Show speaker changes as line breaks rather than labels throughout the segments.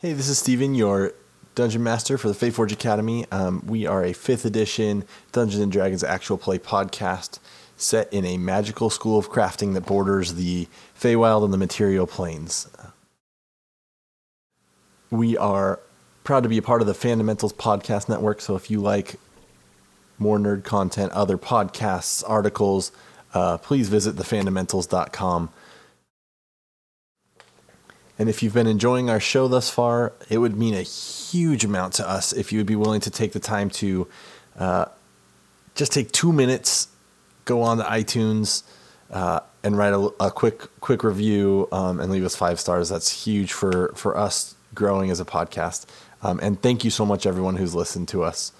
Hey, this is Steven, your Dungeon Master for the Fey Forge Academy. Um, we are a 5th edition Dungeons and Dragons actual play podcast set in a magical school of crafting that borders the Feywild and the material planes. We are proud to be a part of the Fundamentals Podcast Network, so if you like more nerd content, other podcasts, articles, uh, please visit thefundamentals.com. And if you've been enjoying our show thus far, it would mean a huge amount to us if you would be willing to take the time to uh, just take two minutes, go on to iTunes, uh, and write a, a, quick quick review um, and leave us five stars. That's huge for for us growing as a podcast. Um, and thank you so much, everyone who's listened to us.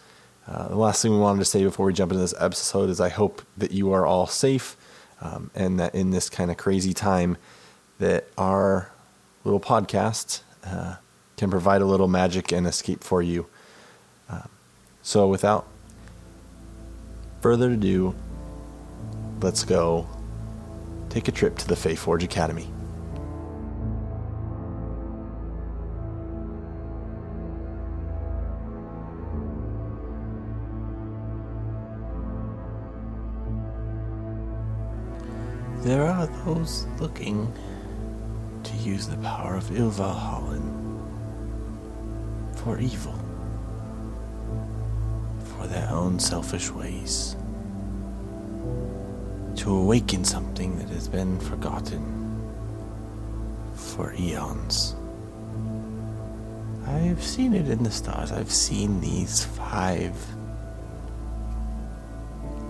Uh, the last thing we wanted to say before we jump into this episode is I hope that you are all safe um, and that in this kind of crazy time that our little podcast uh, can provide a little magic and escape for you. Um, so, without further ado, let's go take a trip to the Fey Forge Academy. There are those looking use the power of Ilvalhallin for evil, for their own selfish ways, to awaken something that has been forgotten for eons. I've seen it in the stars. I've seen these five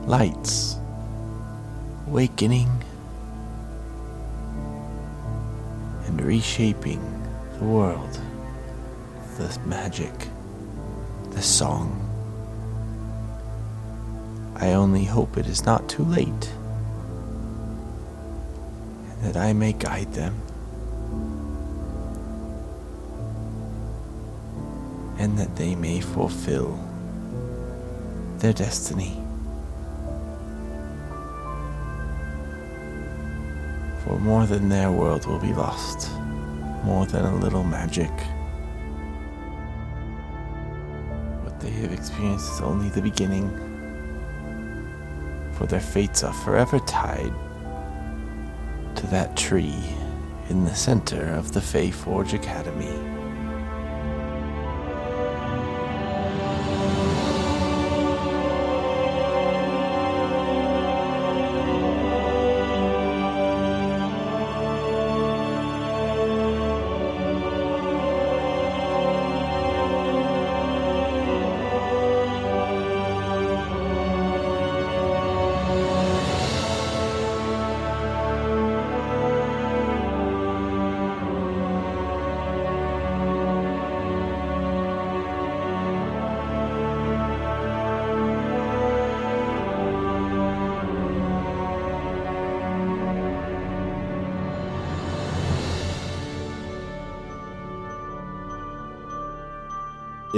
lights awakening and reshaping the world, the magic, the song. I only hope it is not too late, and that I may guide them, and that they may fulfill their destiny. For more than their world will be lost, more than a little magic. What they have experienced is only the beginning, for their fates are forever tied to that tree in the center of the Fey Forge Academy.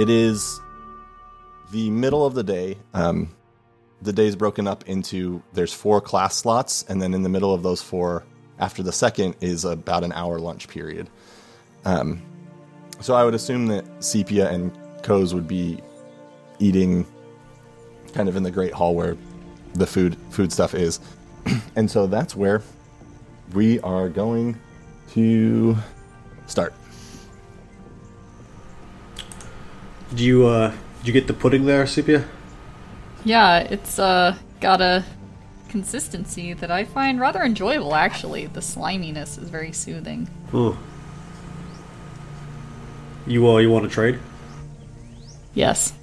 It is the middle of the day. Um, the day is broken up into there's four class slots, and then in the middle of those four, after the second, is about an hour lunch period. Um, so I would assume that Sepia and Coz would be eating kind of in the great hall where the food food stuff is, and so that's where we are going to start.
Did you uh did you get the pudding there, Sepia?
Yeah, it's uh got a consistency that I find rather enjoyable actually. The sliminess is very soothing.
Oh. You uh you want to trade?
Yes.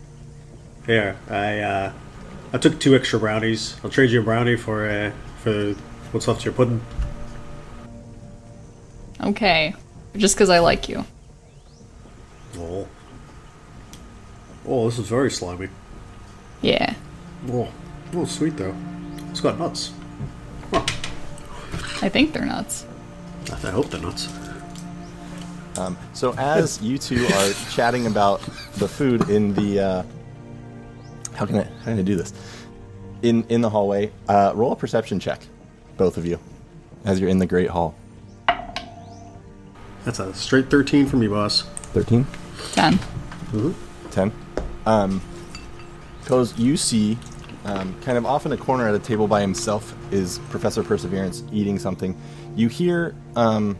Here, I uh I took two extra brownies. I'll trade you a brownie for uh for what's left of your pudding.
Okay. Just because I like you.
Oh. Oh, this is very slimy.
Yeah.
Oh, oh, sweet though. It's got nuts. Huh.
I think they're nuts.
I hope they're nuts.
Um, so as you two are chatting about the food in the uh, how can I how can I do this in in the hallway? Uh, roll a perception check, both of you, as you're in the great hall.
That's a straight thirteen from you, boss.
13?
10. Mhm.
10. Um, because you see, um, kind of off in a corner at a table by himself, is Professor Perseverance eating something. You hear um,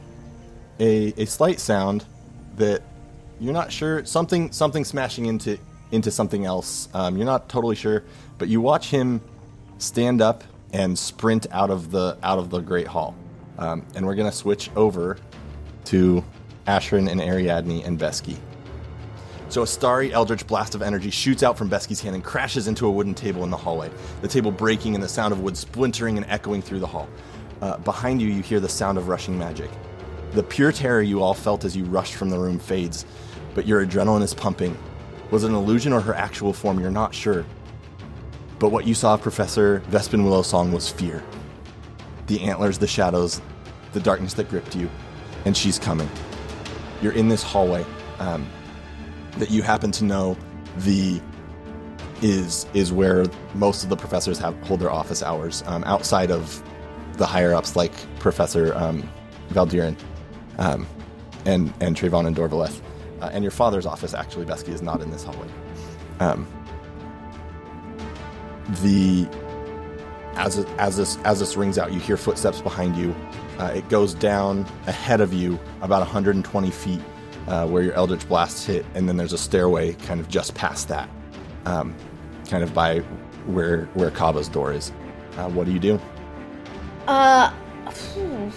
a, a slight sound that you're not sure something something smashing into into something else. Um, you're not totally sure, but you watch him stand up and sprint out of the out of the Great Hall. Um, and we're gonna switch over to Ashrin and Ariadne and Besky. So a starry eldritch blast of energy shoots out from Besky's hand and crashes into a wooden table in the hallway. The table breaking and the sound of wood splintering and echoing through the hall. Uh, behind you, you hear the sound of rushing magic. The pure terror you all felt as you rushed from the room fades, but your adrenaline is pumping. Was it an illusion or her actual form? You're not sure. But what you saw of Professor Vespin Willow Song was fear. The antlers, the shadows, the darkness that gripped you, and she's coming. You're in this hallway. Um, that you happen to know the is is where most of the professors have hold their office hours um, outside of the higher ups like Professor um, um, and and Trayvon and Dorvaleth. Uh, and your father's office actually, Besky, is not in this hallway. Um, the as it, as this as this rings out, you hear footsteps behind you. Uh, it goes down ahead of you about 120 feet uh, where your Eldritch Blasts hit, and then there's a stairway kind of just past that, um, kind of by where where Kaba's door is. Uh, what do you do?
Uh, hmm.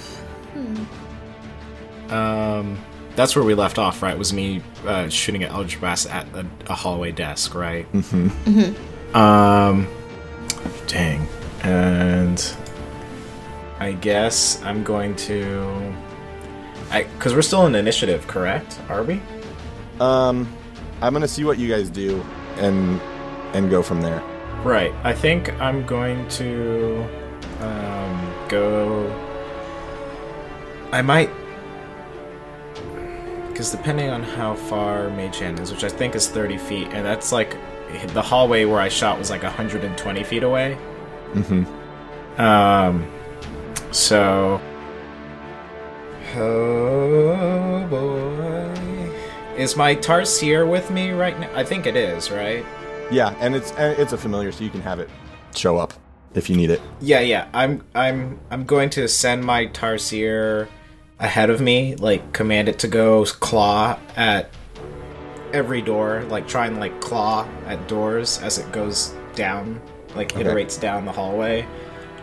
Um, that's where we left off, right? Was me uh, shooting at Eldritch Blast at a, a hallway desk, right? Mm-hmm. Mm-hmm. Um, dang. And I guess I'm going to. I because we're still in initiative, correct? Are we?
Um, I'm gonna see what you guys do and and go from there.
Right. I think I'm going to um, go. I might. Because depending on how far Mage Hand is, which I think is 30 feet, and that's like. The hallway where I shot was like 120 feet away.
Mm-hmm.
Um. So. Oh boy. Is my Tarsier with me right now? I think it is, right?
Yeah, and it's and it's a familiar, so you can have it show up if you need it.
Yeah, yeah. I'm I'm I'm going to send my Tarsier ahead of me, like command it to go claw at every door, like try and like claw at doors as it goes down, like
Okay.
iterates down the hallway.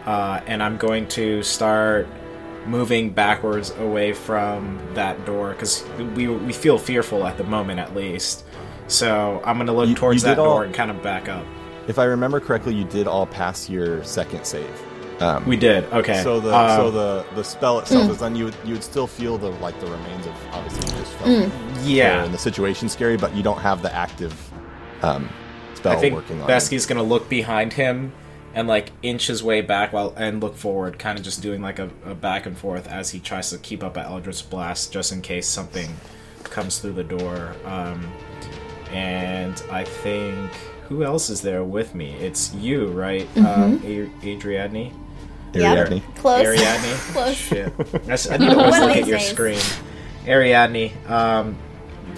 Uh, and I'm going to start moving backwards away from that door because we we feel fearful at the moment, at least. So I'm gonna look
You-
towards
you
that
all-
door and kind of back up.
If I remember correctly, you did all pass your second save. Um,
We did. Okay.
So the
Um,
so the the spell itself is done. You would you would still feel the like the remains of obviously you just felt terror
yeah.
and the situation scary, but you don't have the active um, spell
I think
working on.
Besky's gonna look behind him and like inch his way back while and look forward, kind of just doing like a, a back and forth as he tries to keep up at Eldritch Blast, just in case something comes through the door. Um, and I think who else is there with me? It's you, right, um, A- Adriadne?
Ariadne.
Close.
Ariadne.
Close.
Shit. That's, I need to always look at your
days.
screen. Ariadne, um,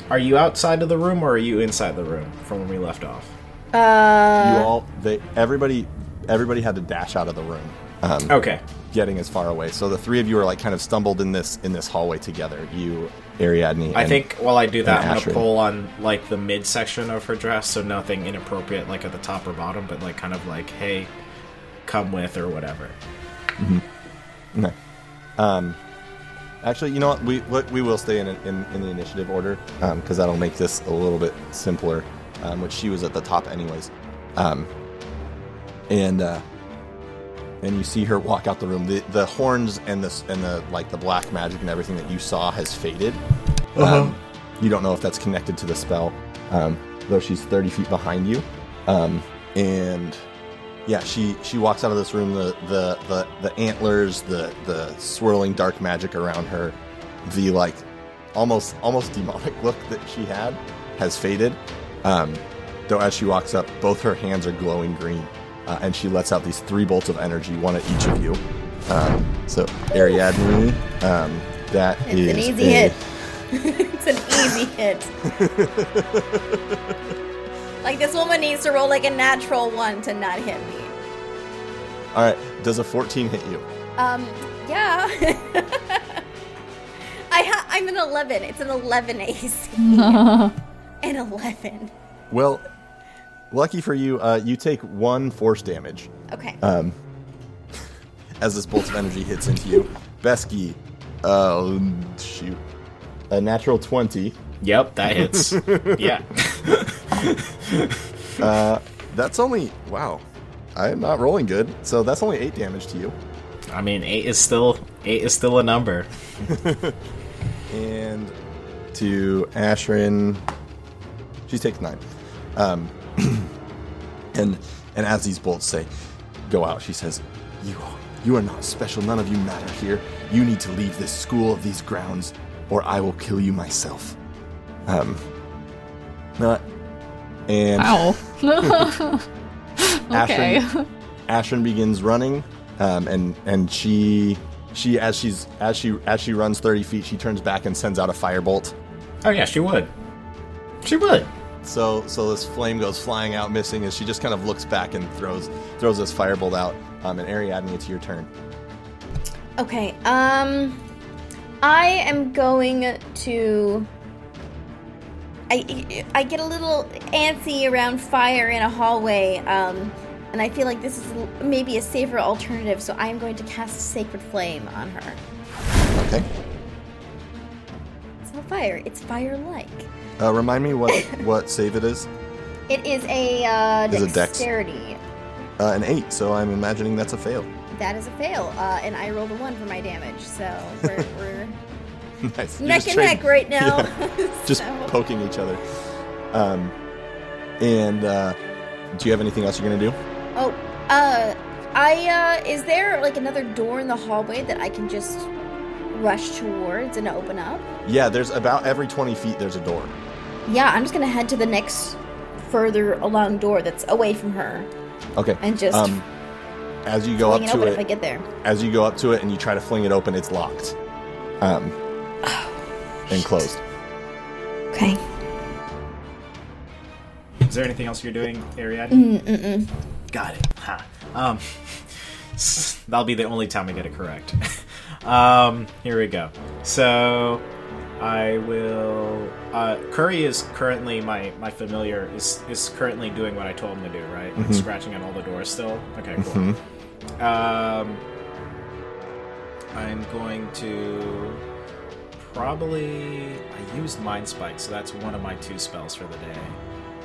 are you outside of the room or are you inside the room from when we left off?
Uh,
you all they everybody everybody had to dash out of the room. Um,
Okay.
getting as far away. So the three of you are like kind of stumbled in this in this hallway together. You, Ariadne.
I think while I do that, I'm gonna pull on like the midsection of her dress, so nothing inappropriate like at the top or bottom, but like kind of like, hey, come with or whatever.
Okay. Um, actually, you know what? We what- we will stay in in, in the initiative order because that'll make this a little bit simpler. Um, which she was at the top anyways. Um, and uh, and you see her walk out the room. The the horns and the and the like the black magic and everything that you saw has faded. Um, you don't know if that's connected to the spell, um, though she's thirty feet behind you. Um, and yeah, she she walks out of this room. The the the, the antlers, the the swirling dark magic around her, the like almost almost demonic look that she had has faded. Um, though as she walks up, both her hands are glowing green, uh, and she lets out these three bolts of energy, one at each of you. Um, so Ariadne, um, that
It's an easy
a
hit. it's an easy hit. like this woman needs to roll like a natural one to not hit me.
All right. Does a 14 hit you?
Um, yeah. I ha- I'm an 11. It's an 11 AC. an 11.
Well, lucky for you, uh, you take one force damage
Okay.
as this bolt of energy hits into you. Besky, uh, shoot, a natural 20.
Yep, that hits. yeah.
That's only wow. I am not rolling good, so that's only eight damage to you.
I mean, eight is still eight is still a number.
And to Ashrin, she takes nine. Um, and and as these bolts say, go out, she says, "You you are not special. None of you matter here. You need to leave this school, of these grounds, or I will kill you myself." Um. Uh, and
Ow. okay.
Ashrin, Ashrin begins running, um, and and she she as she's as she as she runs thirty feet, she turns back and sends out a firebolt.
Oh yeah, she would. She would.
So so this flame goes flying out, missing as she just kind of looks back and throws throws this firebolt out. Um, and Ariadne, it's your turn.
Okay, um I am going to I I get a little antsy around fire in a hallway, um, and I feel like this is maybe a safer alternative, so I am going to cast Sacred Flame on her.
Okay.
It's not fire, it's fire-like.
Uh, remind me what what save it is.
It is a uh,
Is it dex?
dexterity.
Uh, an eight. So I'm imagining that's a fail.
That is a fail, uh, and I rolled a one for my damage, so we're, we're
nice. You're
neck
just
and
trading-
neck right now.
just
So-
poking each other. Um, and uh, do you have anything else you're gonna do?
Oh, uh, I, uh, is there like another door in the hallway that I can just rush towards and open up?
Yeah, there's about every 20 feet there's a door.
Yeah, I'm just gonna head to the next further along door that's away from her
Okay.
and just
um, as you go up
fling it
to it,
if I get there.
as you go up to it and you try to fling it open, it's locked. Um, and closed.
Okay.
Is there anything else you're doing, Ariadne?
Mm-mm.
Got it. Ha. Um, that'll be the only time I get it correct. um, here we go. So, I will. Uh, Curry is currently my my familiar is is currently doing what I told him to do, right? Like scratching at all the doors still. Okay, cool. Um, I'm going to probably. I used Mind Spike, so that's one of my two spells for the day.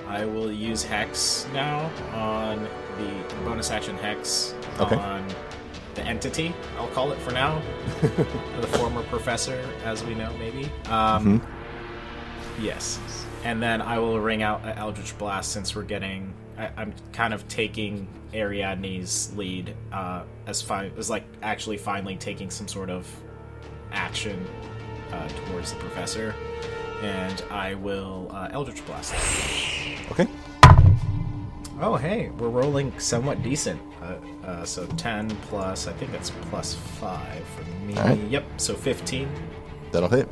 I will use Hex now on the bonus action Hex
Okay.
on the entity. I'll call it for now. the former professor, as we know, maybe. Um, Yes. And then I will ring out an Eldritch Blast since we're getting. I, I'm kind of taking Ariadne's lead uh, as fi- as like actually finally taking some sort of action uh, towards the professor, and I will uh, Eldritch Blast.
Okay.
Oh, hey, we're rolling somewhat decent. Uh, uh, so 10 plus, I think that's plus 5 for me.
Alright.
Yep, so 15.
That'll hit.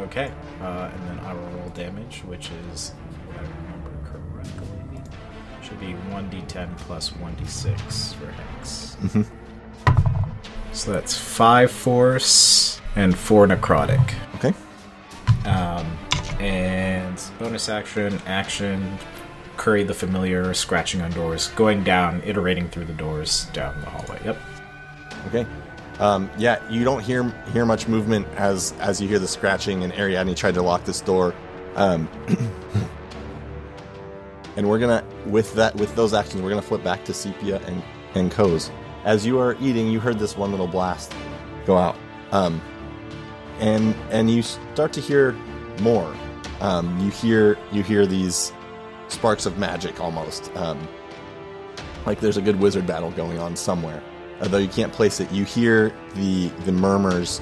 Okay, uh, and then I will roll damage, which is, if I remember correctly, should be 1d10 plus 1d6 for Hex. So that's 5 force and 4 necrotic.
Okay.
Um, and bonus action, action, curry the familiar, scratching on doors, going down, iterating through the doors down the hallway. Yep.
Okay. Um, yeah, you don't hear hear much movement as as you hear the scratching, and Ariadne tried to lock this door. Um, and we're gonna with that with those actions, we're gonna flip back to Sepia and and Coz. As you are eating, you heard this one little blast go out, um, and and you start to hear more. Um, you hear you hear these sparks of magic almost. Um, like there's a good wizard battle going on somewhere although you can't place it you hear the the murmurs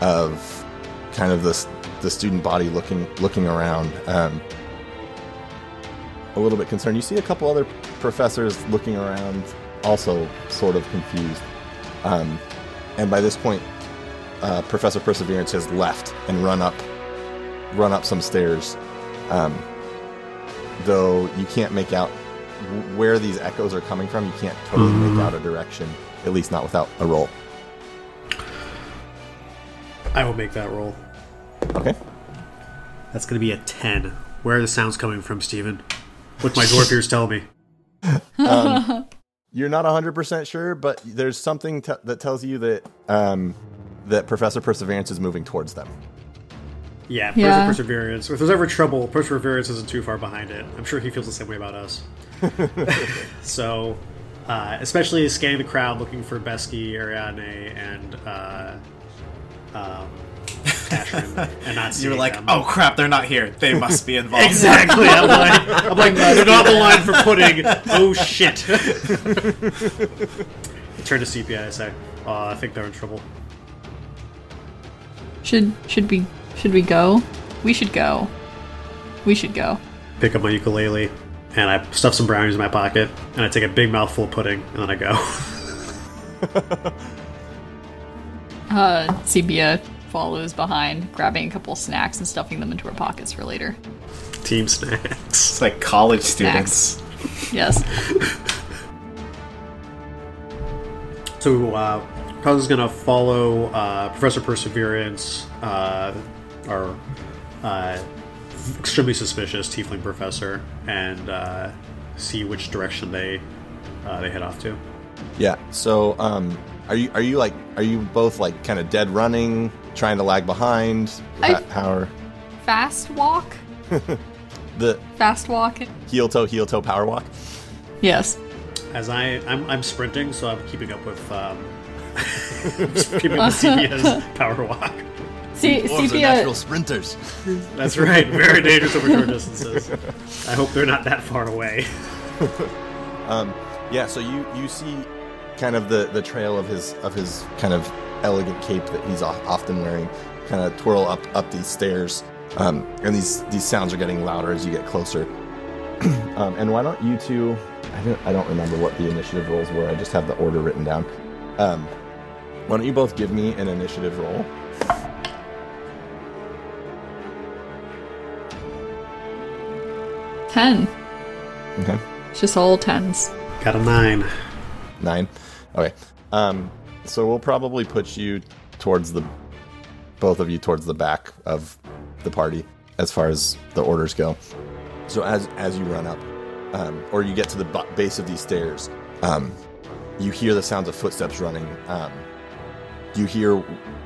of kind of the the student body looking looking around um, a little bit concerned you see a couple other professors looking around also sort of confused um, and by this point uh, professor perseverance has left and run up run up some stairs. Um, though you can't make out where these echoes are coming from. You can't totally make out a direction, at least not without a roll.
I will make that roll.
Okay.
That's going to be a 10. Where are the sounds coming from, Steven? What my dwarf ears tell me.
You're not 100% sure, but there's something t- that tells you that um, that Professor Perseverance is moving towards them.
Yeah,
Yeah.
perseverance. If there's ever trouble, perseverance isn't too far behind it. I'm sure he feels the same way about us. so, uh, especially scanning the crowd, looking for Besky, Ariadne, and uh, um, Ashrin, and not
You
seeing
were like,
them.
oh crap, they're not here. They must be involved.
Exactly. I'm like, I'm like, they're not the line for pudding. Oh shit. Turn to Sepia. I say, uh, I think they're in trouble.
Should should we should we go? We should go. We should go.
Pick up my ukulele, and I stuff some brownies in my pocket, and I take a big mouthful of pudding, and then I go.
Uh, Sepia follows behind, grabbing a couple snacks and stuffing them into her pockets for later.
Team snacks.
It's like college students.
Yes.
So, uh, Cuz is gonna follow uh, Professor Perseverance, uh, our uh, extremely suspicious Tiefling professor, and uh, see which direction they uh, they head off to.
Yeah. So, um, are you are you like are you both like kind of dead running, trying to lag behind?
I-
Ha- How are
Fast walk.
the
Fast walk.
heel toe heel toe power walk?
Yes.
As I I'm, I'm sprinting, so I'm keeping up with um, keeping up with Sepia's power walk.
See,
Dwarves are natural sprinters.
That's right, very dangerous over short distances. I hope they're not that far away.
Yeah. So you you see kind of the the trail of his of his kind of elegant cape that he's often wearing, kind of twirl up up these stairs. Um, and these these sounds are getting louder as you get closer. um, and why don't you two? I don't I don't remember what the initiative rolls were. I just have the order written down. Um, why don't you both give me an initiative roll?
Ten.
Okay.
It's just all tens.
Got a nine.
Nine. Okay. Um, so we'll probably put you towards the both of you towards the back of the party as far as the orders go. So as as you run up, um, or you get to the bu- base of these stairs, um, you hear the sounds of footsteps running. Um, you hear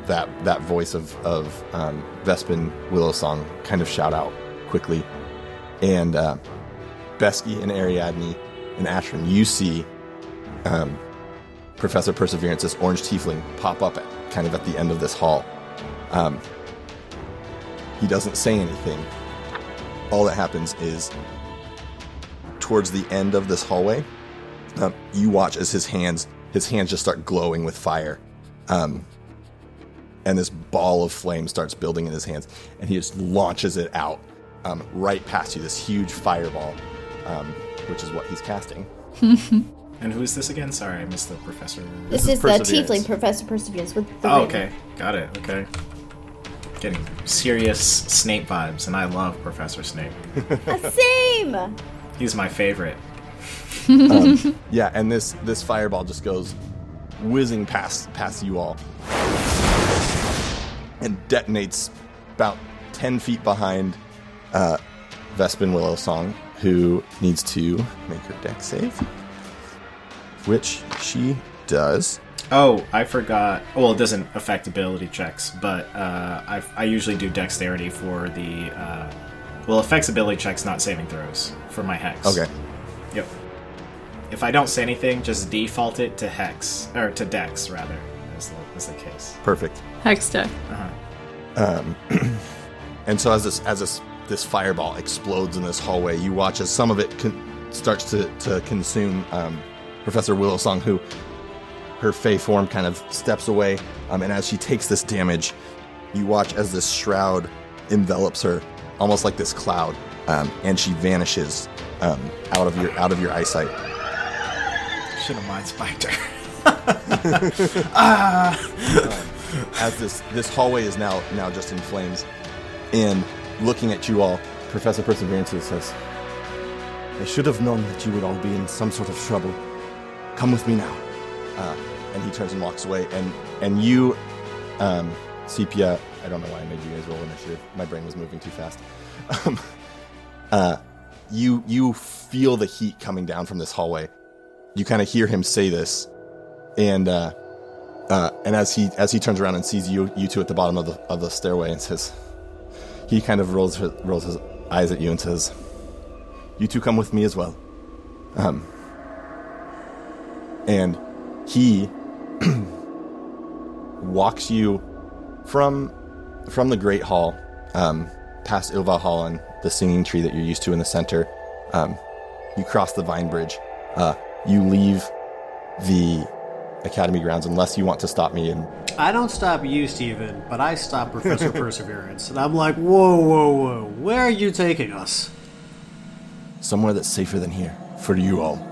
that that voice of of um, Vespin Willow Song kind of shout out quickly, and uh, Besky and Ariadne and Ashrin, you see um, Professor Perseverance, this orange tiefling, pop up kind of at the end of this hall. Um, he doesn't say anything. All that happens is towards the end of this hallway, um, you watch as his hands his hands just start glowing with fire, um, and this ball of flame starts building in his hands, and he just launches it out um, right past you. This huge fireball, um, which is what he's casting.
And who's this again? Sorry, I missed the professor.
This,
is
is, the
Perseverance.
tiefling Professor Perseverance with the
Oh, okay. Got it. Okay. Getting serious Snape vibes, and I love Professor Snape.
Uh, Same.
He's my favorite.
Yeah, and this this fireball just goes whizzing past past you all and detonates about ten feet behind uh, Vespin Willow Song, who needs to make her dex save, which she does.
Oh, I forgot. Well, it doesn't affect ability checks, but uh, I, I usually do dexterity for the. Uh, well, it affects ability checks, not saving throws for my hex.
Okay,
Yep. If I don't say anything, just default it to hex or to dex rather. Is the, is the case.
perfect.
Hex deck.
And so as this as this this fireball explodes in this hallway, you watch as some of it con- starts to to consume um, Professor Willow Song, who her fey form kind of steps away, um, and as she takes this damage, you watch as this shroud envelops her, almost like this cloud, um, and she vanishes um, out of your out of your eyesight.
Should have mind spiked her.
as this this hallway is now now just in flames and looking at you all, Professor Perseverance says, I should have known that you would all be in some sort of trouble. Come with me now. Uh, and he turns and walks away. And and you, um, Sepia, I don't know why I made you guys roll initiative. My brain was moving too fast. Um, uh, you you feel the heat coming down from this hallway. You kind of hear him say this, and uh, uh, and as he as he turns around and sees you you two at the bottom of the of the stairway and says, he kind of rolls rolls his eyes at you and says, "You two come with me as well." Um, and he walks you from from the great hall um, past Ilva Hall and the singing tree that you're used to in the center. Um, you cross the vine bridge. Uh, you leave the academy grounds unless you want to stop me and
I don't stop you, Steven, but I stop Professor Perseverance. And I'm like, whoa, whoa, whoa. Where are you taking us?
somewhere that's safer than here for you all.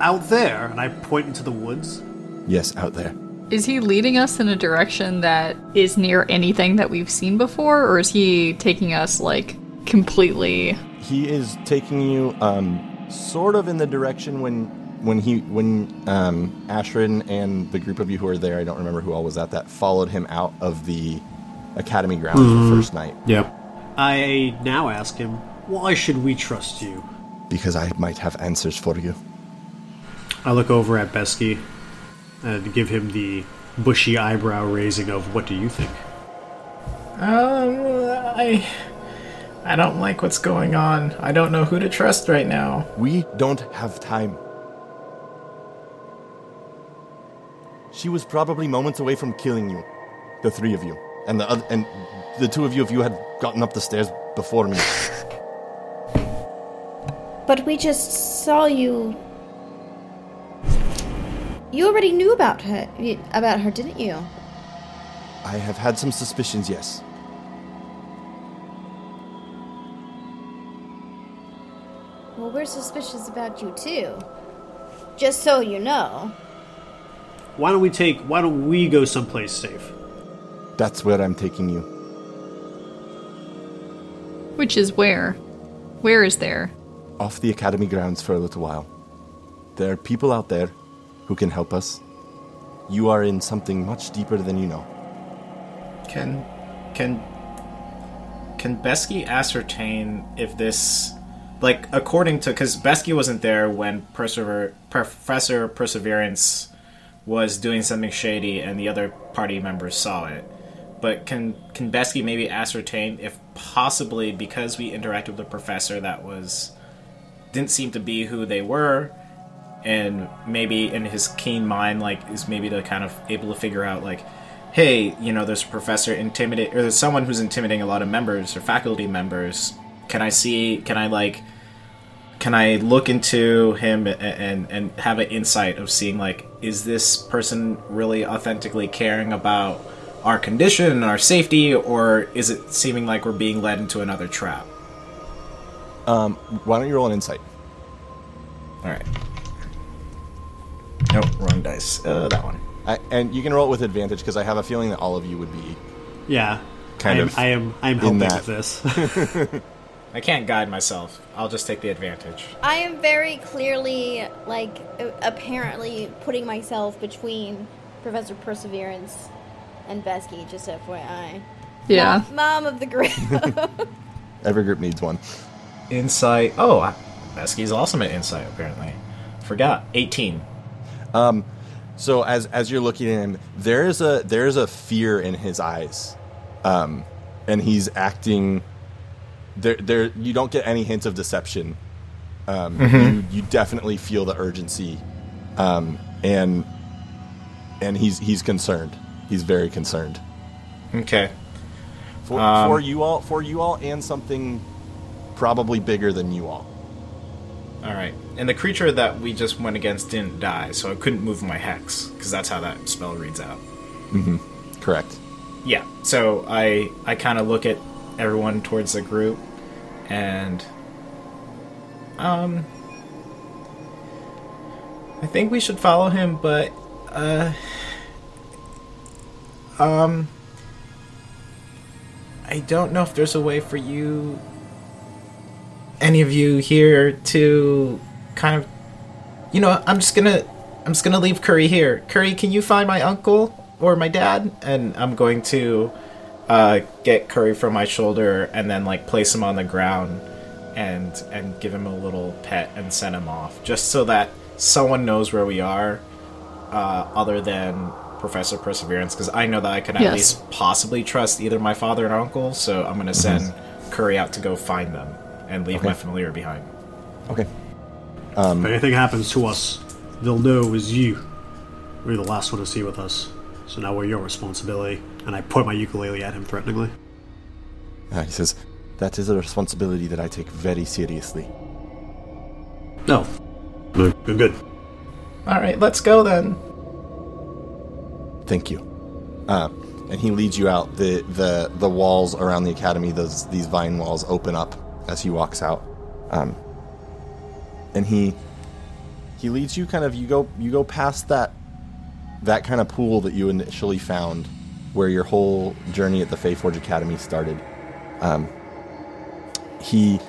Out there. And I point into the woods.
Yes, out there.
Is he leading us in a direction that is near anything that we've seen before, or is he taking us like completely?
He is taking you um, sort of in the direction when when he when um, Ashrin and the group of you who are there, I don't remember who all was at that, followed him out of the academy grounds the first night
Yep. I now ask him, why should we trust you?
because I might have answers for you.
I look over at Besky and give him the bushy eyebrow raising of, what do you think?
Um, I, I don't like what's going on. I don't know who to trust right now.
We don't have time. She was probably moments away from killing you, the three of you, and the oth- and the two of you if you had gotten up the stairs before me.
But we just saw you. You already knew about her, about her, didn't you?
I have had some suspicions, yes.
Well, we're suspicious about you too. Just so you know.
Why don't we take, why don't we go someplace safe?
That's where I'm taking you.
Which is where? Where is there?
Off the academy grounds for a little while. There are people out there who can help us. You are in something much deeper than you know.
Can, can, can Besky ascertain if this, like, according to, because Besky wasn't there when Persever, Professor Perseverance was doing something shady and the other party members saw it. But can can Besky maybe ascertain if possibly because we interacted with a professor that was didn't seem to be who they were, and maybe in his keen mind like is maybe to kind of able to figure out like hey you know there's a professor intimidate or there's someone who's intimidating a lot of members or faculty members can i see can i like can i look into him and and, and have an insight of seeing like is this person really authentically caring about our condition and our safety or is it seeming like we're being led into another trap
Um, why don't you roll an insight?
all right nope wrong dice uh, that one
I, and you can roll it with advantage because I have a feeling that all of you would be.
Yeah.
Kind
I am,
of
I am, I am helping with this.
I can't guide myself. I'll just take the advantage.
I am very clearly, like, apparently putting myself between Professor Perseverance and Besky, just FYI.
Yeah.
Mom, mom of the group.
Every group needs one.
Insight. Oh, I- Besky's awesome at insight, apparently. Forgot. 18.
Um, So as as you're looking at him, there's a there's a fear in his eyes, um, and he's acting. There there you don't get any hints of deception. Um, you you definitely feel the urgency, um, and and he's he's concerned. He's very concerned
Okay.
for
Um,
for you all for you all and something probably bigger than you all.
All right. And the creature that we just went against didn't die, so I couldn't move my hex, because that's how that spell reads out.
Correct.
Yeah. So I I kind of look at everyone towards the group, and um, I think we should follow him, but uh, um, I don't know if there's a way for you, any of you here, to kind of, you know, I'm just gonna, I'm just gonna leave Curry here. Curry, can you find my uncle or my dad? And I'm going to uh, get Curry from my shoulder and then like place him on the ground and and give him a little pet and send him off, just so that someone knows where we are, uh, other than Professor Perseverance, because I know that I can at
Yes.
least possibly trust either my father and uncle. So I'm gonna send Curry out to go find them and leave my familiar behind.
Okay.
if anything happens to us, they'll know it was you. We're the last one to see with us. So now we're your responsibility. And I point my ukulele at him threateningly.
Uh, he says, That is a responsibility that I take very seriously.
No. Good, good, good.
All right, let's go then.
Thank you. Uh, and he leads you out. The, the the walls around the academy, those these vine walls, open up as he walks out. Um, and he he leads you kind of you go you go past that that kind of pool that you initially found, where your whole journey at the Fey Forge Academy started. Um, he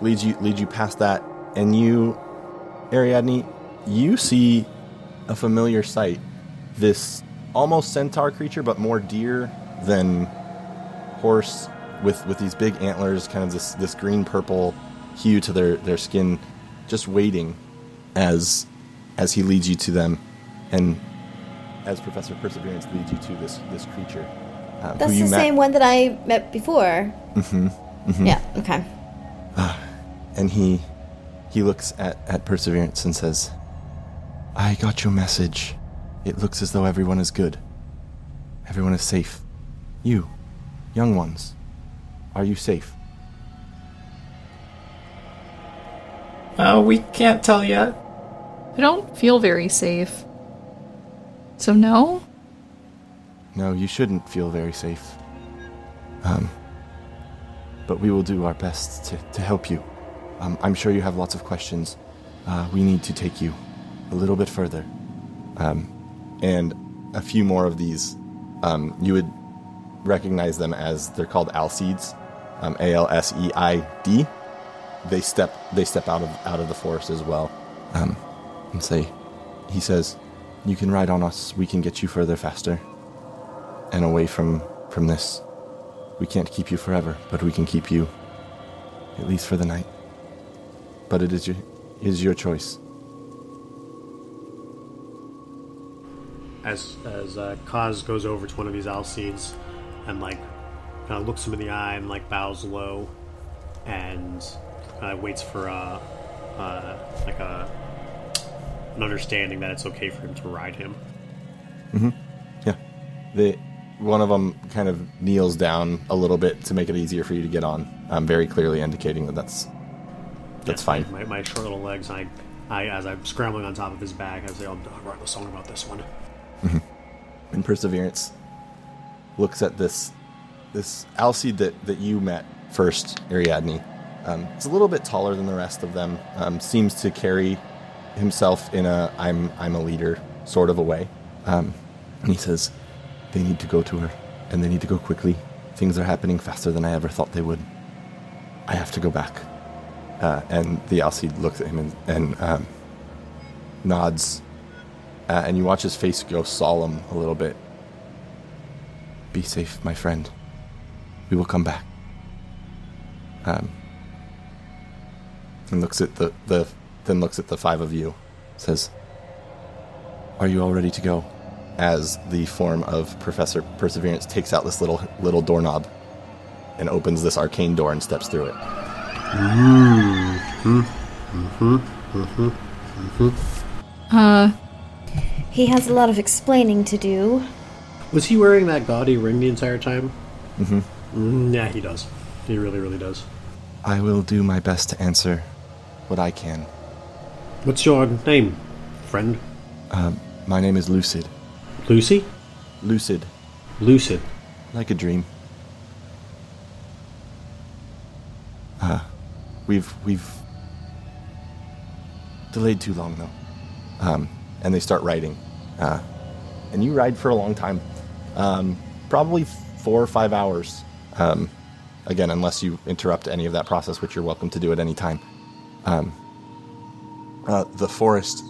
leads you leads you past that, and you, Ariadne, you see a familiar sight. This almost centaur creature, but more deer than horse, with with these big antlers, kind of this this green purple hue to their their skin, just waiting as as he leads you to them, and as Professor Perseverance leads you to this this creature. uh,
That's the
met.
same one that I met before. Mm-hmm. Yeah. Okay.
and he he looks at, at Perseverance and says, I got your message. It looks as though everyone is good. Everyone is safe. You, young ones, are you safe?
Uh, we can't tell yet.
I don't feel very safe. So, no?
No, you shouldn't feel very safe. Um, but we will do our best to, to help you. Um, I'm sure you have lots of questions. Uh, we need to take you a little bit further. Um, and a few more of these, um, you would recognize them as they're called Alseids, um, A L S E I D. They step they step out of out of the forest as well, um, and say, he says, "You can ride on us. We can get you further faster." and away from from this. We can't keep you forever, but we can keep you at least for the night. But it is your is your choice.
As as uh, Kaz goes over to one of these Alseids and like kind of looks him in the eye and like bows low and uh, waits for uh, uh, like a an understanding that it's okay for him to ride him. Mm-hmm.
Yeah. The one of them kind of kneels down a little bit to make it easier for you to get on, um, very clearly indicating that that's that's fine.
My, my short little legs. I, I as I'm scrambling on top of his back, I say, "I'll I'll write a song about this one." Mm-hmm.
And Perseverance looks at this this Alseid that, that you met first, Ariadne. Um, it's a little bit taller than the rest of them. Um, seems to carry himself in a I'm I'm a leader sort of a way. Um, and he says, "They need to go to her, and they need to go quickly. Things are happening faster than I ever thought they would. I have to go back." Uh, and the Alseid looks at him and, and um, nods uh, and you watch his face go solemn a little bit. Be safe, my friend. We will come back. Um, and looks at the, the then looks at the five of you, says, "Are you all ready to go?" As the form of Professor Perseverance takes out this little little doorknob and opens this arcane door and steps through it.
Uh,
He has a lot of explaining to do.
Was he wearing that gaudy ring the entire time? Mm-hmm. yeah, he does. He really, really does.
I will do my best to answer what I can.
What's your name, friend?
My name is Lucid.
Lucy?
Lucid,
Lucid.
like a dream. Uh, we've we've delayed too long though. Um, and they start riding, uh, and you ride for a long time, um, probably four or five hours Um, again, unless you interrupt any of that process, which you're welcome to do at any time. Um, uh, the forest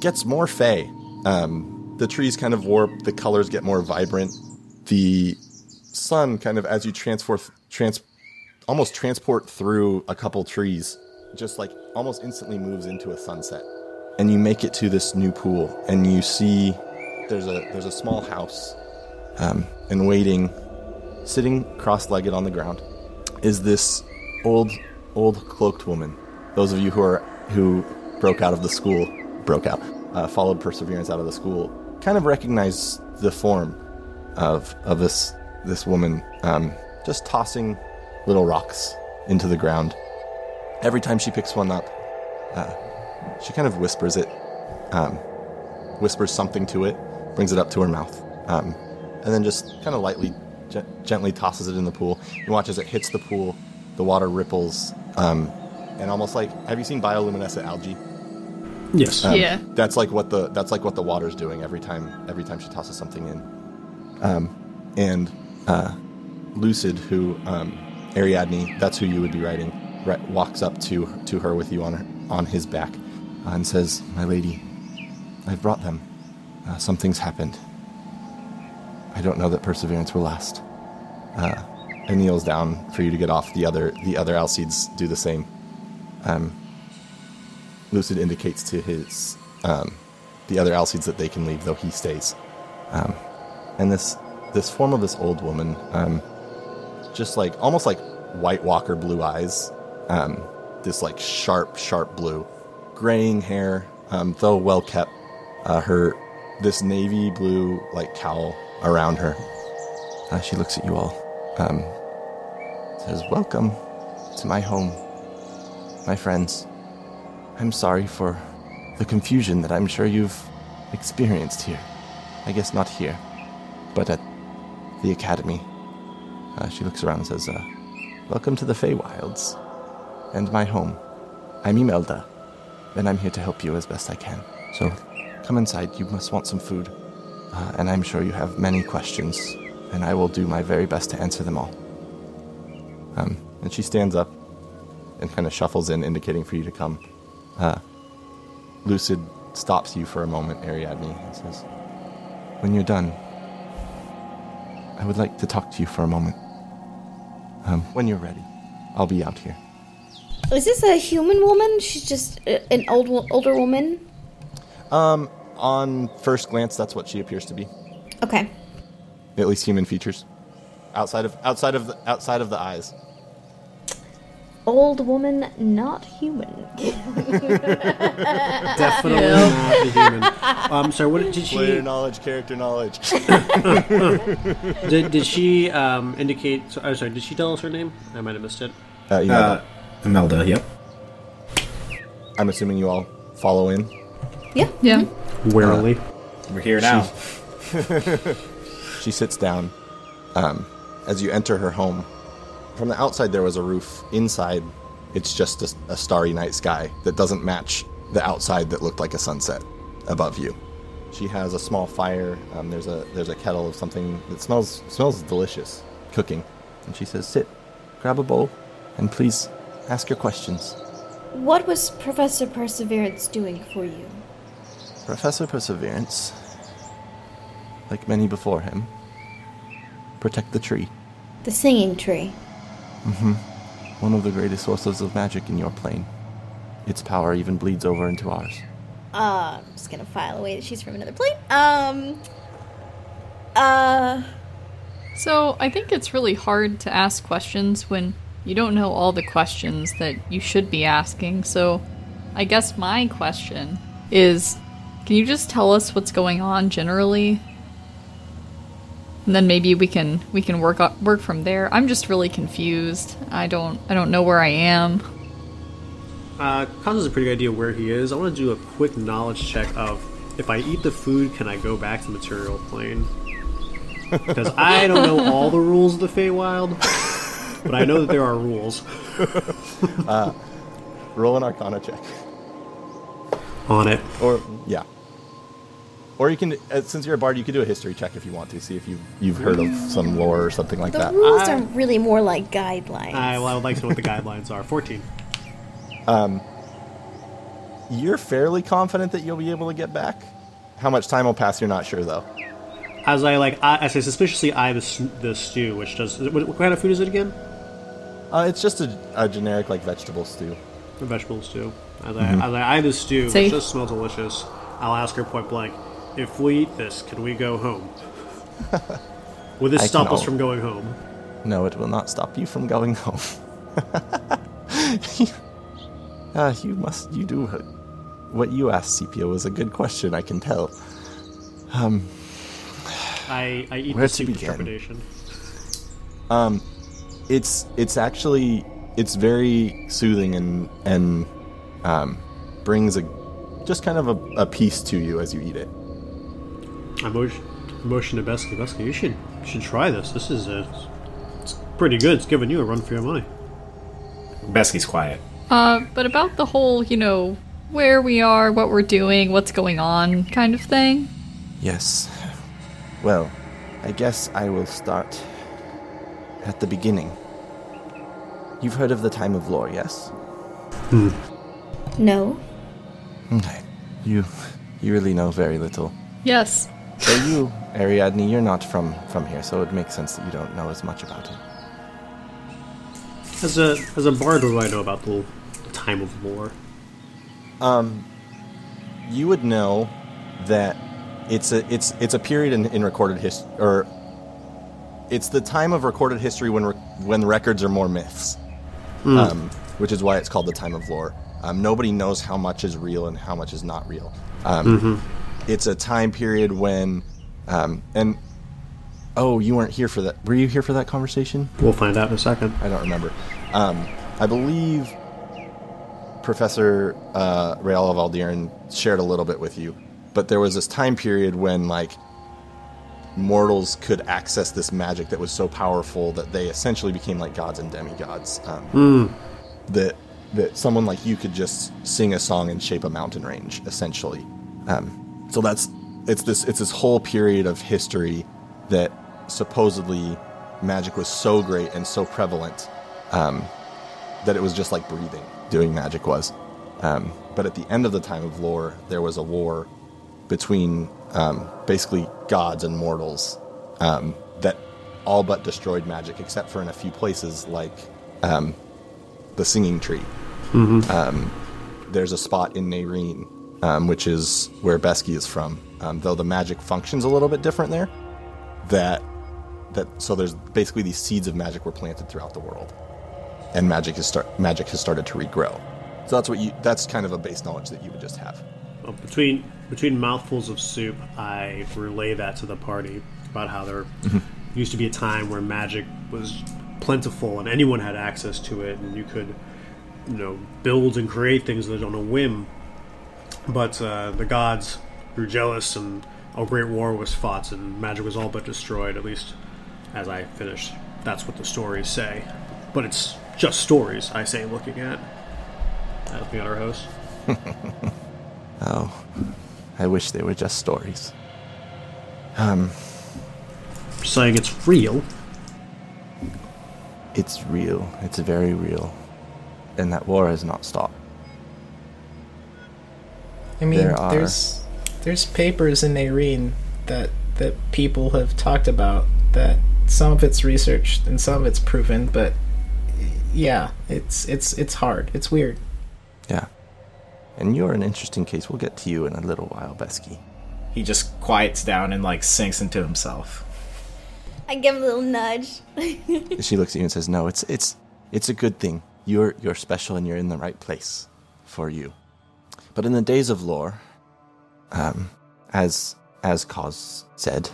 gets more fey. Um, the trees kind of warp, the colors get more vibrant. The sun kind of, as you transfer, trans, almost transport through a couple trees, just like almost instantly moves into a sunset. And you make it to this new pool, and you see there's a there's a small house, um, and waiting, sitting cross-legged on the ground, is this old old cloaked woman. Those of you who are who broke out of the school, broke out, uh, followed perseverance out of the school, kind of recognize the form of of this this woman, um, just tossing little rocks into the ground. Every time she picks one up, uh, she kind of whispers it, um, whispers something to it, brings it up to her mouth, um, and then just kind of lightly, ge- gently tosses it in the pool. You watch as it hits the pool, the water ripples, um, and almost like have you seen bioluminescent algae?
Yes.
Um,
Yeah.
That's like what the that's like what the water's doing every time every time she tosses something in. Um, and uh, Lucid, who um, Ariadne, that's who you would be writing, ri- walks up to to her with you on her, on his back, uh, and says, "My lady, I've brought them. Uh, something's happened. I don't know that perseverance will last." Uh, and kneels down for you to get off. The other the other Alseids do the same. Um, Lucid indicates to his um, the other Alseids that they can leave, though he stays. Um, and this this form of this old woman, um, just like almost like White Walker blue eyes, um, this like sharp, sharp blue, graying hair, um, though well kept. Uh, her this navy blue like cowl around her. Uh, she looks at you all. Um, says, "Welcome to my home, my friends." I'm sorry for the confusion that I'm sure you've experienced here. I guess not here, but at the academy. Uh, she looks around and says, uh, Welcome to the Feywilds and my home. I'm Imelda, and I'm here to help you as best I can. So come inside. You must want some food, uh, and I'm sure you have many questions, and I will do my very best to answer them all. Um, and she stands up and kind of shuffles in, indicating for you to come. Uh, Lucid stops you for a moment, Ariadne, and says, When you're done, I would like to talk to you for a moment. Um, when you're ready, I'll be out here.
Is this a human woman? She's just uh, an old older woman.
Um, on first glance, that's what she appears to be.
Okay.
At least human features. Outside of outside of the, outside of the eyes.
Old woman, not human.
Definitely not the human. Um, sorry, what did she
Player knowledge, character knowledge.
did, did she um, indicate? So, oh, sorry, did she tell us her name? I might have missed it.
Uh, you know,
Uh, Imelda, yep.
I'm assuming you all follow in.
yeah.
Yeah.
Warily.
We're here now.
She sits down. Um, as you enter her home, from the outside there was a roof. Inside, it's just a, a starry night sky that doesn't match the outside that looked like a sunset above you. She has a small fire. Um, there's a there's a kettle of something that smells smells delicious, cooking. And she says, "Sit, grab a bowl, and please ask your questions."
What was Professor Perseverance doing for you?
Professor Perseverance, like many before him, protect the tree.
The singing tree.
One of the greatest sources of magic in your plane. Its power even bleeds over into ours.
Uh, I'm just gonna file away that she's from another plane. Um. Uh.
So I think it's really hard to ask questions when you don't know all the questions that you should be asking. So I guess my question is can you just tell us what's going on generally? And then maybe we can we can work o- work from there. I'm just really confused. I don't I don't know where I am.
Uh, Kaz has a pretty good idea where he is. I want to do a quick knowledge check of if I eat the food, can I go back to the material plane? Because I don't know all the rules of the Feywild, but I know that there are rules
Roll an Arcana check.
on it.
Or, yeah. Or you can, uh, since you're a bard, you could do a history check if you want to see if you you've heard of some lore or something like
The
that.
rules
I-
are really more like guidelines.
I, well, I would like to know what the guidelines are. 14.
Um, You're fairly confident that you'll be able to get back. How much time will pass? You're not sure though.
As I like, I, as I suspiciously eye the, the stew, which does. What, what kind of food is it again?
Uh, it's just a, a generic like vegetable stew.
A vegetable stew. As I, as I eye the stew,
Say-
which does smell delicious, I'll ask her point blank: If we eat this, can we go home? Will this
I
stop us from going home?
No, it will not stop you from going home. Ah, you must. You do. What you asked, Sepia, was a good question. I can tell.
Um, I, I eat
Where
the
to begin?
trepidation.
It's it's actually it's very soothing and and um, brings a just kind of a, a peace to you as you eat it.
I motion, motion to Besky. Besky, you should you should try this. This is a, it's pretty good. It's giving you a run for your money.
Besky's quiet.
Uh, but about the whole, you know, where we are, what we're doing, what's going on kind of thing.
Yes. Well, I guess I will start at the beginning. You've heard of the time of lore, yes?
no.
Okay. You you really know very little.
Yes.
So you, Ariadne, you're not from from here, so it makes sense that you don't know as much about it.
As a as a bard, what do I know about the, the time of lore?
Um, you would know that it's a it's it's a period in, in recorded history, or it's the time of recorded history when re- when records are more myths, um, which is why it's called the time of lore. Um, nobody knows how much is real and how much is not real. Um, It's a time period when, um, and oh, you weren't here for that. Were you here for that conversation?
We'll find out in a second.
I don't remember. Um, I believe Professor uh, Valdiran shared a little bit with you, but there was this time period when like mortals could access this magic that was so powerful that they essentially became like gods and demigods. Um, That that someone like you could just sing a song and shape a mountain range, essentially. Um, so that's it's this it's this whole period of history that supposedly magic was so great and so prevalent um, that it was just like breathing. Doing magic was, um, but at the end of the time of lore, there was a war between um, basically gods and mortals um, that all but destroyed magic, except for in a few places like um, the Singing Tree. Um, there's a spot in Nairene, um, which is where Besky is from. Um, though the magic functions a little bit different there. That that so there's basically these seeds of magic were planted throughout the world, and magic has start magic has started to regrow. So that's what you that's kind of a base knowledge that you would just have.
Well, between between mouthfuls of soup, I relay that to the party about how there used to be a time where magic was plentiful and anyone had access to it, and you could, you know, build and create things that on a whim. But uh, the gods grew jealous, and a great war was fought, and magic was all but destroyed. At least, as I finished, that's what the stories say. But it's just stories. I say, looking at, uh, looking at our host.
Oh, I wish they were just stories. Um.
Saying it's real.
It's real. It's very real, and that war has not stopped.
I mean,
There are-
there's there's papers in Nairene that that people have talked about that some of it's researched and some of it's proven, but yeah, it's it's it's hard. It's weird.
Yeah. And you're an interesting case. We'll get to you in a little while, Besky.
He just quiets down and like sinks into himself.
I give him a little nudge.
she looks at you and says, "No, it's it's it's a good thing. You're you're special and you're in the right place for you." But in the days of lore, um, as as Kaz said,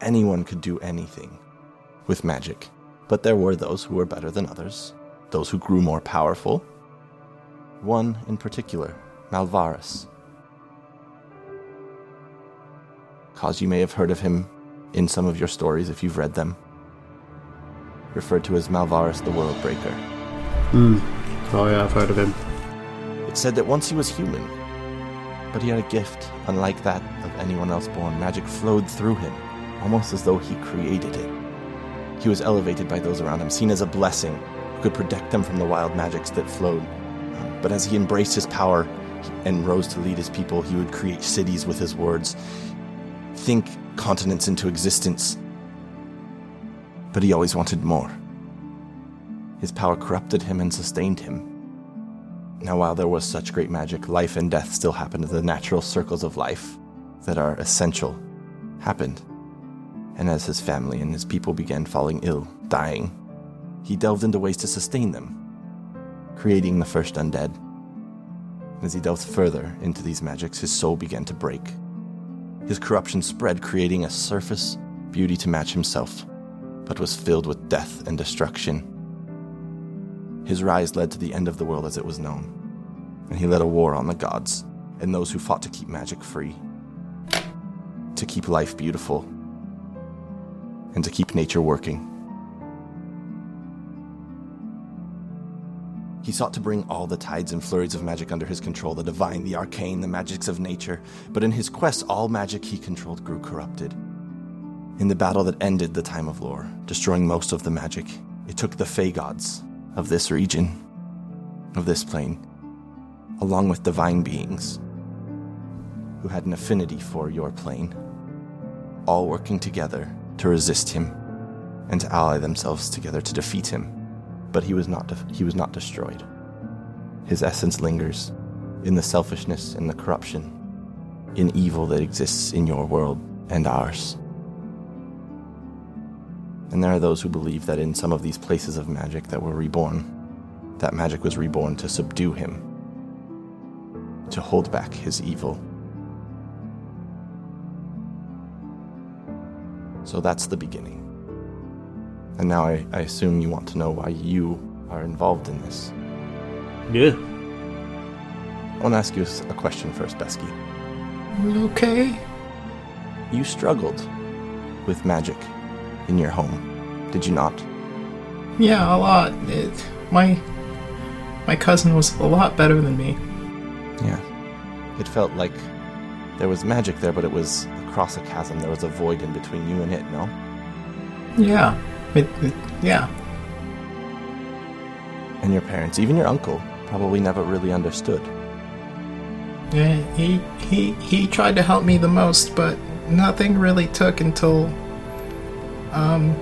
anyone could do anything with magic. But there were those who were better than others, those who grew more powerful. One in particular, Malvarus. Cause you may have heard of him in some of your stories if you've read them referred to as Malvarus the World Breaker.
Oh yeah, I've heard of him.
Said that once he was human, But he had a gift, unlike that of anyone else born. Magic flowed through him, almost as though he created it. He was elevated by those around him, seen as a blessing, who could protect them from the wild magics that flowed. Um, but as he embraced his power and rose to lead his people, he would create cities with his words, think continents into existence. But he always wanted more. His power corrupted him and sustained him. Now, while there was such great magic, life and death still happened. The natural circles of life that are essential happened. And as his family and his people began falling ill, dying, he delved into ways to sustain them, creating the first undead. As he delved further into these magics, his soul began to break. His corruption spread, creating a surface beauty to match himself, but was filled with death and destruction. His rise led to the end of the world as it was known, and he led a war on the gods and those who fought to keep magic free, to keep life beautiful, and to keep nature working. He sought to bring all the tides and flurries of magic under his control the divine, the arcane, the magics of nature. But in his quest, all magic he controlled grew corrupted. In the battle that ended the time of lore, destroying most of the magic, it took the Fey gods of this region, of this plane, along with divine beings who had an affinity for your plane, all working together to resist him and to ally themselves together to defeat him but he was not de- he was not destroyed. His essence lingers in the selfishness and the corruption, in evil that exists in your world and ours. And there are those who believe that in some of these places of magic that were reborn, that magic was reborn to subdue him, to hold back his evil. So that's the beginning. And now I, I assume you want to know why you are involved in this.
Yeah.
I want to ask you a question first, Besky.
Okay.
You struggled with magic in your home, did you not?
Yeah, a lot. It, my my cousin was a lot better than me.
Yeah. It felt like there was magic there, but it was across a chasm. There was a void in between you and it, no?
Yeah. It, it, yeah.
And your parents, even your uncle, probably never really understood.
Yeah, he he he tried to help me the most, but nothing really took until um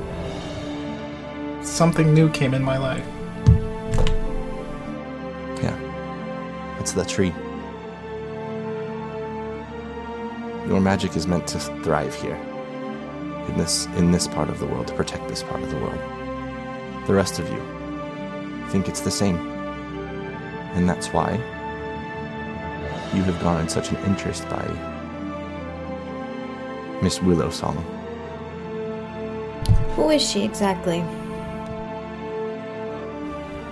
something new came in my life.
Yeah. It's the tree. Your magic is meant to thrive here. In this in this part of the world, to protect this part of the world. The rest of you think it's the same. And that's why you have garnered such an interest by Miss Willow Song.
Who is she exactly?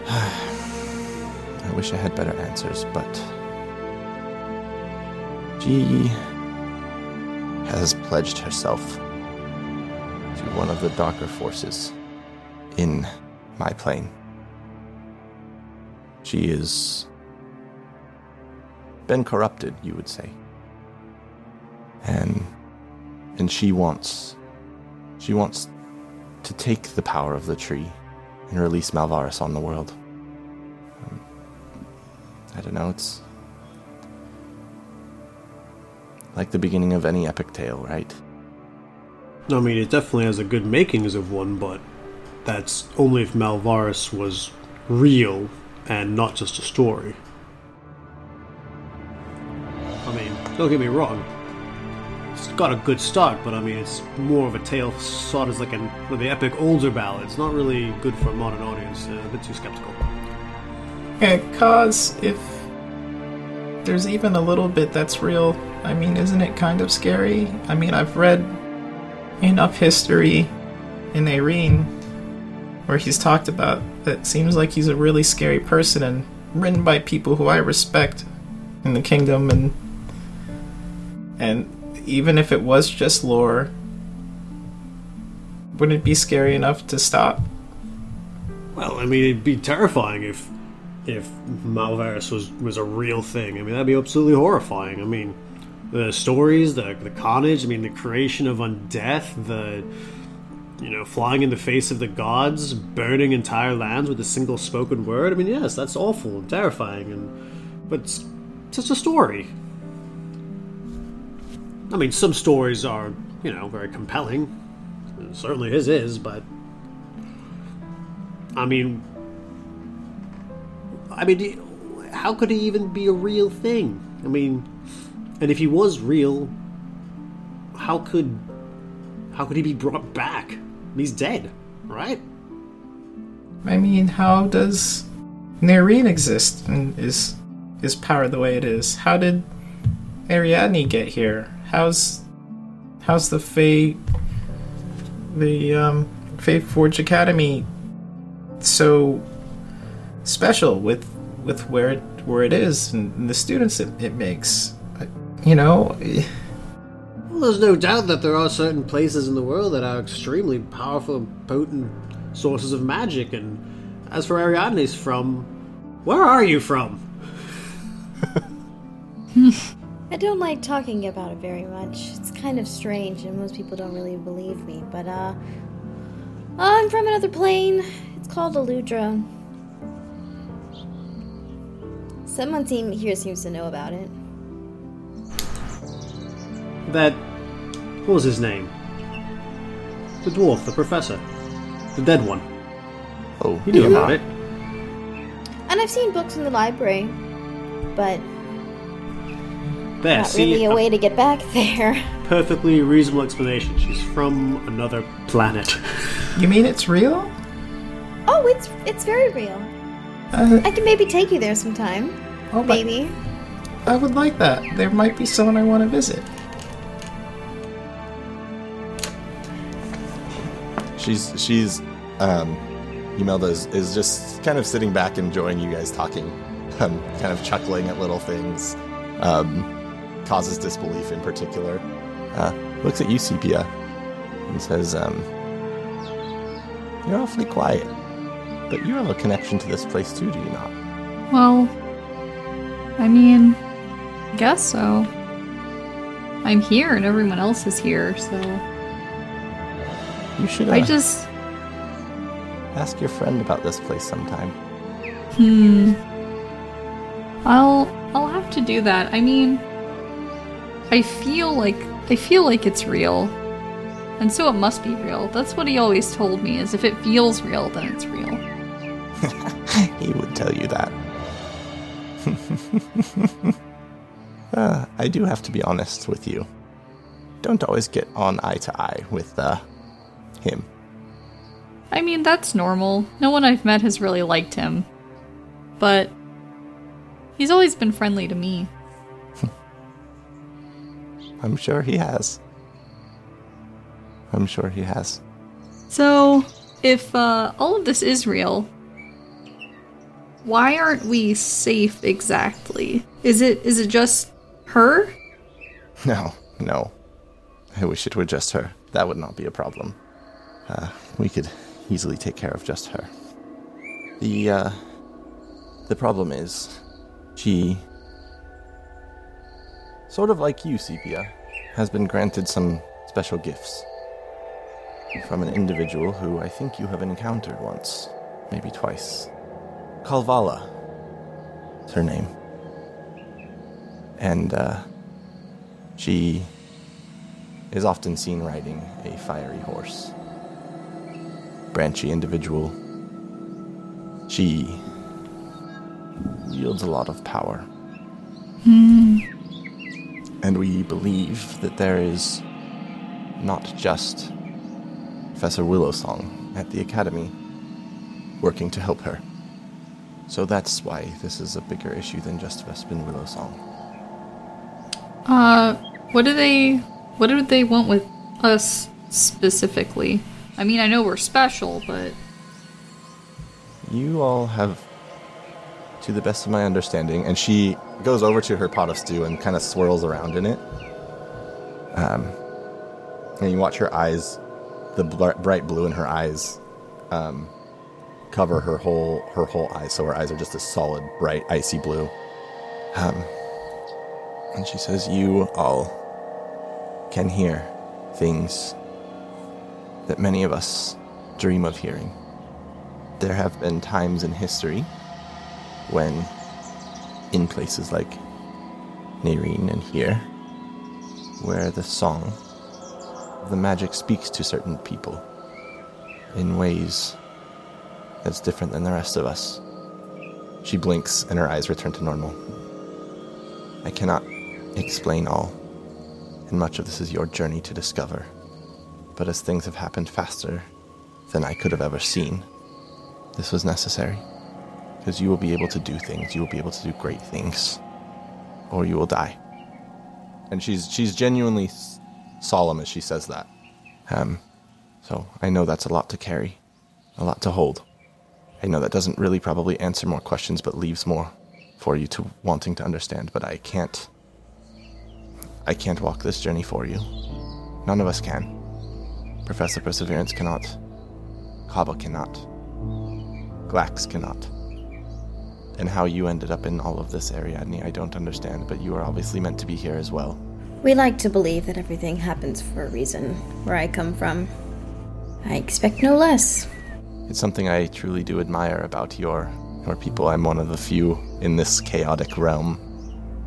I wish I had better answers, but she has pledged herself to one of the darker forces in my plane. She is been corrupted, you would say. And and she wants she wants to take the power of the tree and release Malvarus on the world. Um, I don't know, it's like the beginning of any epic tale, right?
I mean, it definitely has a good makings of one, but that's only if Malvarus was real and not just a story. I mean, don't get me wrong. It's got a good start, but I mean, it's more of a tale sought as like an the epic older ballad. It's not really good for a modern audience. Uh, a bit too skeptical.
Cause if there's even a little bit that's real, I mean, isn't it kind of scary? I mean, I've read enough history in Irene where he's talked about that seems like he's a really scary person and written by people who I respect in the kingdom and and even if it was just lore wouldn't it be scary enough to stop?
Well, I mean, it'd be terrifying if if Malvarus was was a real thing. I mean, that'd be absolutely horrifying. I mean, the stories, the the carnage. I mean, the creation of undeath, the you know, flying in the face of the gods, burning entire lands with a single spoken word. I mean, yes, that's awful and terrifying, and but it's just a story. I mean, some stories are, you know, very compelling. Certainly his is, but I mean, I mean, how could he even be a real thing? I mean, and if he was real, how could how could he be brought back? He's dead, right?
I mean, how does Nerine exist and is is power the way it is? How did Ariadne get here? How's how's the Fey the um Fey Forge Academy so special with with where it where it is and the students it, it makes? You know,
Well, there's no doubt that there are certain places in the world that are extremely powerful and potent sources of magic. And as for Ariadne's from, where are you from?
I don't like talking about it very much. It's kind of strange, and most people don't really believe me. But, uh, I'm from another plane. It's called Aludra. Someone seem, here seems to know about it.
That. What was his name? The dwarf, the professor. The dead one.
Oh,
He knew about it.
And I've seen books in the library, but
There,
not
see,
really a way to get back there.
perfectly reasonable explanation. She's from another planet.
you mean it's real?
Oh, it's it's very real.
Uh,
I can maybe take you there sometime.
oh, but
Maybe.
I would like that. There might be someone I want to visit.
She's she's um Imelda is, is just kind of sitting back enjoying you guys talking. Um, kind of chuckling at little things. Um, Kaz's disbelief in particular. Uh, looks at you, Sepia, and says, um, You're awfully quiet. But you have a connection to this place too, do you not?
Well, I mean, I guess so. I'm here and everyone else is here, so
You should uh,
I just
ask your friend about this place sometime.
hmm. I'll I'll have to do that. I mean, I feel like I feel like it's real. And so it must be real. That's what he always told me is if it feels real, then it's real.
He would tell you that. uh, I do have to be honest with you. Don't always get on eye to eye with uh, him.
I mean, that's normal. No one I've met has really liked him. But he's always been friendly to me.
I'm sure he has. I'm sure he has.
So, if uh, all of this is real, why aren't we safe exactly? Is it is it just her?
No, no. I wish it were just her. That would not be a problem. Uh, we could easily take care of just her. The, uh, the problem is, she, sort of like you, Sepia, has been granted some special gifts. From an individual who I think you have encountered once, maybe twice. Kalvala is her name. And, uh, she is often seen riding a fiery horse. Branchy individual. She wields a lot of power. And we believe that there is not just Professor Willowsong at the Academy working to help her. So that's why this is a bigger issue than just Vespin Willowsong.
Uh, what do they what do they want with us specifically? I mean, I know we're special, but
You all have, to the best of my understanding, and she goes over to her pot of stew and kind of swirls around in it. Um, and you watch her eyes, the bl- bright blue in her eyes, um, cover her whole her whole eyes, so her eyes are just a solid, bright, icy blue. Um, and she says, "You all can hear things that many of us dream of hearing. There have been times in history when, in places like Nerine and here, where the song, the magic speaks to certain people in ways that's different than the rest of us. She blinks and her eyes return to normal. I cannot explain all, and much of this is your journey to discover. But as things have happened faster than I could have ever seen, this was necessary. Because you will be able to do things, you will be able to do great things, or you will die. And she's she's genuinely solemn as she says that. Um, so I know that's a lot to carry, a lot to hold. I know that doesn't really probably answer more questions, but leaves more for you to wanting to understand. But I can't. I can't walk this journey for you. None of us can. Professor Perseverance cannot. Kaba cannot. Glax cannot. And how you ended up in all of this, Ariadne, I don't understand, but you are obviously meant to be here as well.
We like to believe that everything happens for a reason where I come from. I expect no less.
It's something I truly do admire about your your people. I'm one of the few in this chaotic realm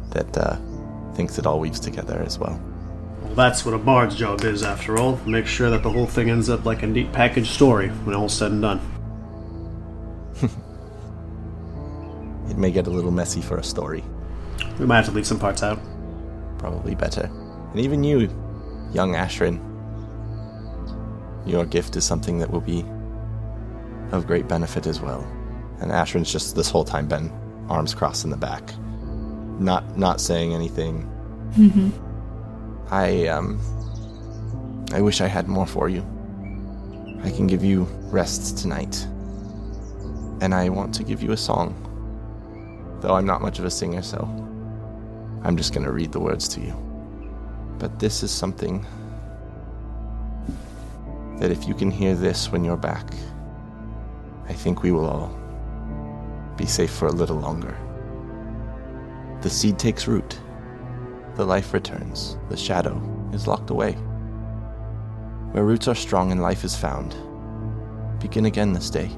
that uh, thinks it all weaves together as well.
Well, that's what a bard's job is, after all. Make sure that the whole thing ends up like a neat package story when all's said and done.
It may get a little messy for a story.
We might have to leave some parts out.
Probably better. And even you, young Ashrin, your gift is something that will be of great benefit as well. And Ashrin's just this whole time been arms crossed in the back, not not saying anything. Hmm. I um, I wish I had more for you. I can give you rest tonight, and I want to give you a song. Though I'm not much of a singer, so I'm just gonna read the words to you. But this is something that if you can hear this when you're back, I think we will all be safe for a little longer. The seed takes root, the life returns, the shadow is locked away. Where roots are strong and life is found, begin again this day.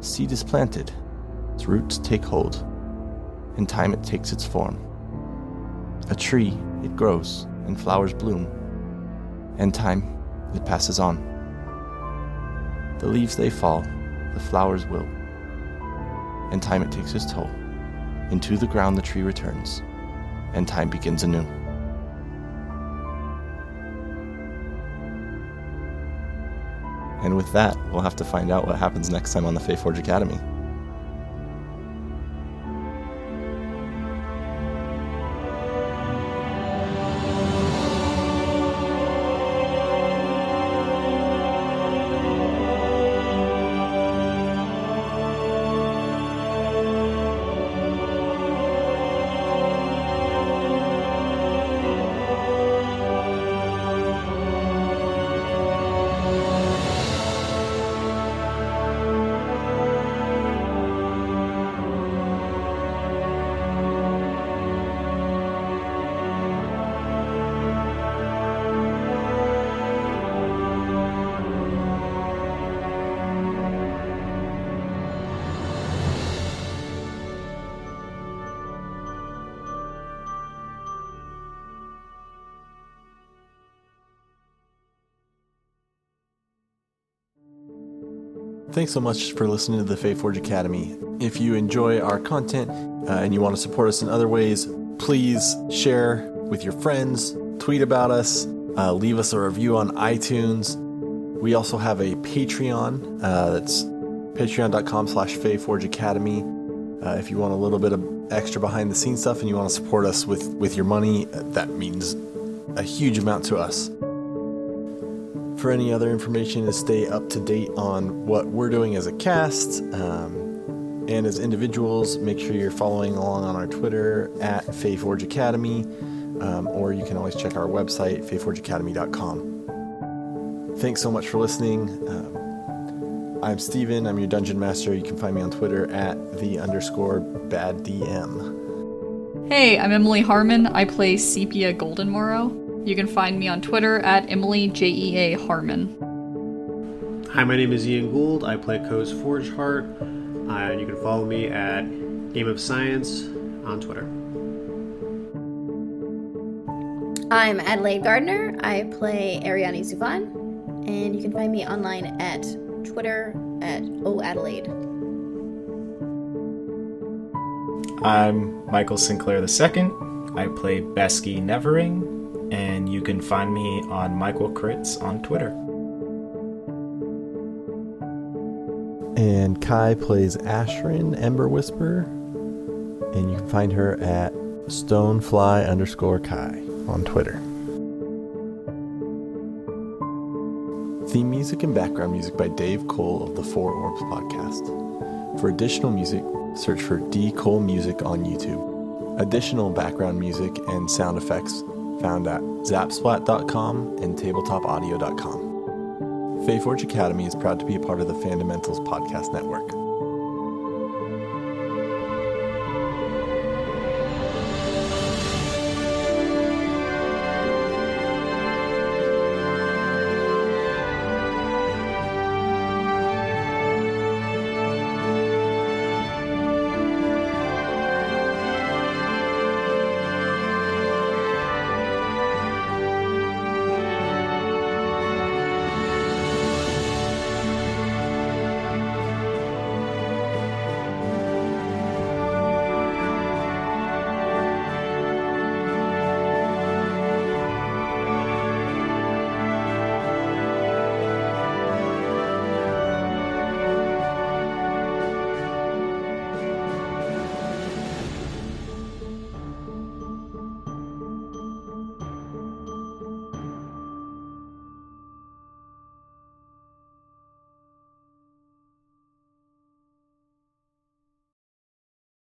Seed is planted, its roots take hold, in time it takes its form. A tree, it grows, and flowers bloom. And time, it passes on. The leaves they fall, the flowers will. And time it takes its toll. Into the ground the tree returns, and time begins anew. And with that, we'll have to find out what happens next time on the Fey Forge Academy. Thanks so much for listening to the Fey Forge Academy. If you enjoy our content uh, and you want to support us in other ways, please share with your friends, tweet about us, uh, leave us a review on iTunes. We also have a Patreon. Uh, that's patreon.com slash Forge Academy. Uh, if you want a little bit of extra behind the scenes stuff and you want to support us with, with your money, uh, that means a huge amount to us. For any other information to stay up to date on what we're doing as a cast um, and as individuals, make sure you're following along on our Twitter at FeyForge Academy, um, or you can always check our website, feyforgeacademy.com. Thanks so much for listening. Um, I'm Steven. I'm your dungeon master. You can find me on Twitter at the underscore bad DM.
Hey, I'm Emily Harmon. I play Sepia Goldenmorrow. You can find me on Twitter at Emily J-E-A Harmon.
Hi, my name is Ian Gould. I play Co's Forge Heart. Uh, and you can follow me at Game of Science on Twitter.
I'm Adelaide Gardner. I play Ariadne Zuvan, and you can find me online at Twitter at OAdelaide.
I'm Michael Sinclair II. I play Besky Nevering, and you can find me on Michael Crits on Twitter.
And Kai plays Ashrin Ember Whisper, and you can find her at stonefly underscore Kai on Twitter. Theme music and background music by Dave Cole of the Four Orbs podcast. For additional music, search for D Cole Music on YouTube. Additional background music and sound effects found at zapsplat.com and tabletopaudio.com. Forge Academy is proud to be a part of the Fundamentals Podcast Network.